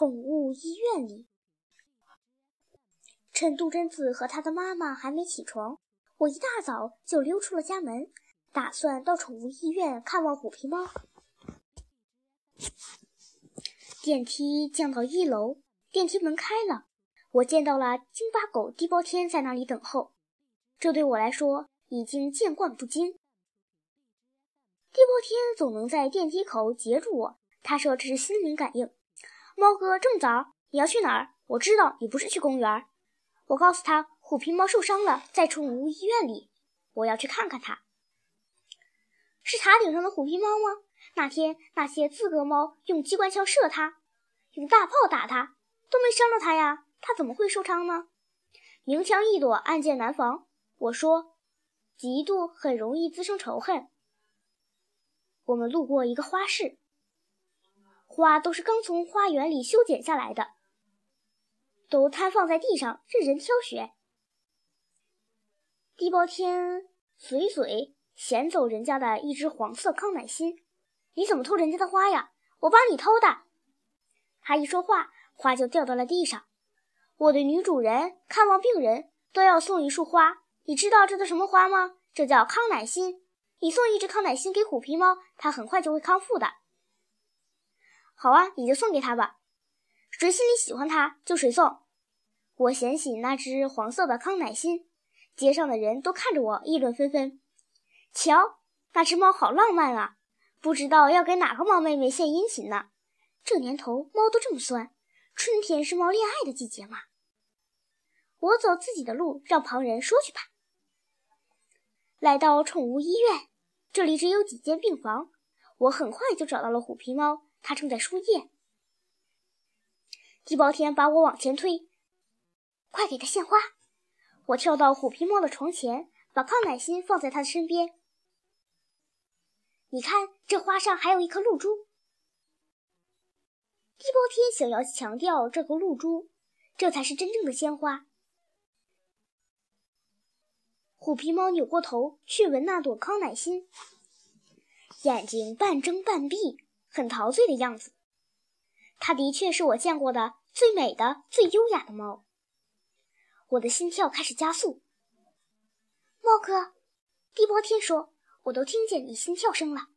宠物医院里，趁杜真子和他的妈妈还没起床，我一大早就溜出了家门，打算到宠物医院看望虎皮猫。电梯降到一楼，电梯门开了，我见到了京巴狗地包天在那里等候。这对我来说已经见惯不惊。地包天总能在电梯口截住我，他说这是心灵感应。猫哥这么早，你要去哪儿？我知道你不是去公园。我告诉他，虎皮猫受伤了，在宠物医院里，我要去看看它。是塔顶上的虎皮猫吗？那天那些自格猫用机关枪射它，用大炮打它，都没伤到它呀，它怎么会受伤呢？明枪易躲，暗箭难防。我说，嫉妒很容易滋生仇恨。我们路过一个花市。花都是刚从花园里修剪下来的，都摊放在地上，任人挑选。地包天随嘴衔走人家的一只黄色康乃馨，你怎么偷人家的花呀？我帮你偷的。他一说话，花就掉到了地上。我的女主人看望病人都要送一束花，你知道这叫什么花吗？这叫康乃馨。你送一只康乃馨给虎皮猫，它很快就会康复的。好啊，你就送给他吧。谁心里喜欢他，就谁送。我捡起那只黄色的康乃馨，街上的人都看着我，议论纷纷。瞧，那只猫好浪漫啊，不知道要给哪个猫妹妹献殷勤呢。这年头，猫都这么酸，春天是猫恋爱的季节嘛。我走自己的路，让旁人说去吧。来到宠物医院，这里只有几间病房，我很快就找到了虎皮猫。他正在输液，地包天把我往前推，快给他献花！我跳到虎皮猫的床前，把康乃馨放在他的身边。你看，这花上还有一颗露珠。地包天想要强调这个露珠，这才是真正的鲜花。虎皮猫扭过头去闻那朵康乃馨，眼睛半睁半闭。很陶醉的样子，它的确是我见过的最美的、最优雅的猫。我的心跳开始加速。猫哥，地包天说：“我都听见你心跳声了。”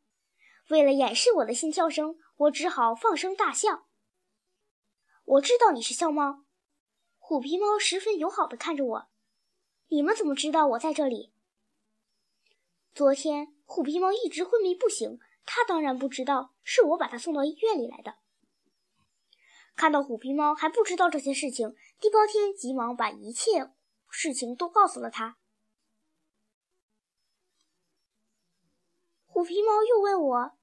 为了掩饰我的心跳声，我只好放声大笑。我知道你是笑猫。虎皮猫十分友好地看着我。你们怎么知道我在这里？昨天虎皮猫一直昏迷不醒。他当然不知道是我把他送到医院里来的。看到虎皮猫还不知道这些事情，地包天急忙把一切事情都告诉了他。虎皮猫又问我：“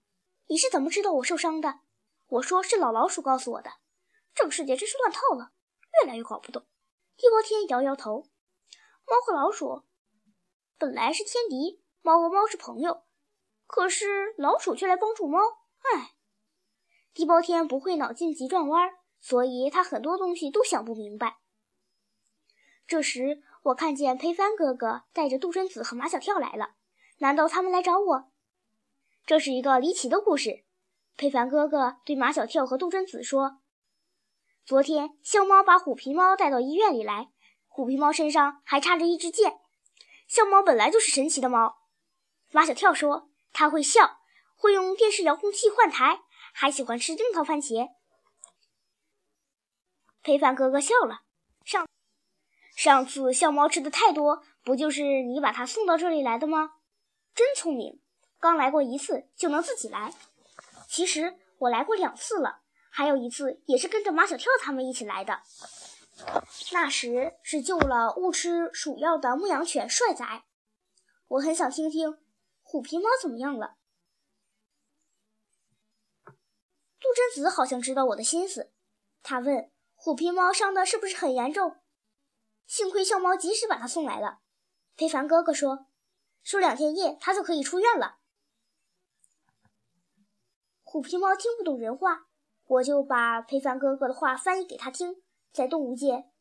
你是怎么知道我受伤的？”我说：“是老老鼠告诉我的。”这个世界真是乱套了，越来越搞不懂。地包天摇摇头：“猫和老鼠本来是天敌，猫和猫是朋友。”可是老鼠却来帮助猫，唉，地包天不会脑筋急转弯，所以他很多东西都想不明白。这时，我看见裴帆哥哥带着杜真子和马小跳来了，难道他们来找我？这是一个离奇的故事。裴帆哥哥对马小跳和杜真子说：“昨天笑猫把虎皮猫带到医院里来，虎皮猫身上还插着一支箭。笑猫本来就是神奇的猫。”马小跳说。他会笑，会用电视遥控器换台，还喜欢吃樱桃番茄。非凡哥哥笑了。上上次笑猫吃的太多，不就是你把它送到这里来的吗？真聪明，刚来过一次就能自己来。其实我来过两次了，还有一次也是跟着马小跳他们一起来的。那时是救了误吃鼠药的牧羊犬帅仔。我很想听听。虎皮猫怎么样了？杜真子好像知道我的心思，他问：“虎皮猫伤的是不是很严重？”幸亏笑猫及时把它送来了。裴凡哥哥说：“输两天液，它就可以出院了。”虎皮猫听不懂人话，我就把裴凡哥哥的话翻译给他听。在动物界，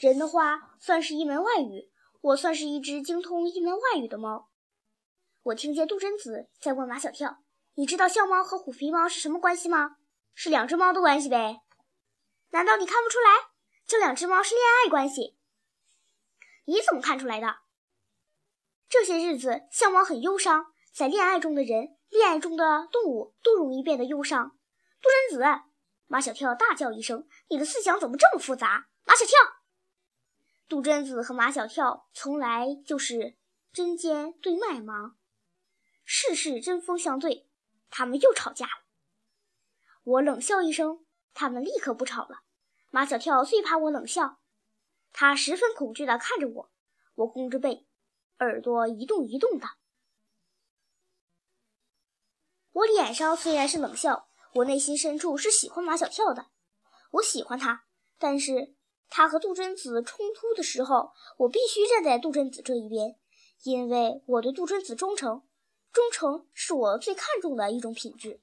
人的话算是一门外语，我算是一只精通一门外语的猫。我听见杜真子在问马小跳：“你知道笑猫和虎皮猫是什么关系吗？”是两只猫的关系呗？难道你看不出来，这两只猫是恋爱关系？你怎么看出来的？这些日子，相猫很忧伤，在恋爱中的人，恋爱中的动物都容易变得忧伤。杜真子，马小跳大叫一声：“你的思想怎么这么复杂？”马小跳，杜真子和马小跳从来就是针尖对麦芒，事事针锋相对。他们又吵架了。我冷笑一声，他们立刻不吵了。马小跳最怕我冷笑，他十分恐惧地看着我。我弓着背，耳朵一动一动的。我脸上虽然是冷笑，我内心深处是喜欢马小跳的。我喜欢他，但是他和杜真子冲突的时候，我必须站在杜真子这一边，因为我对杜真子忠诚。忠诚是我最看重的一种品质。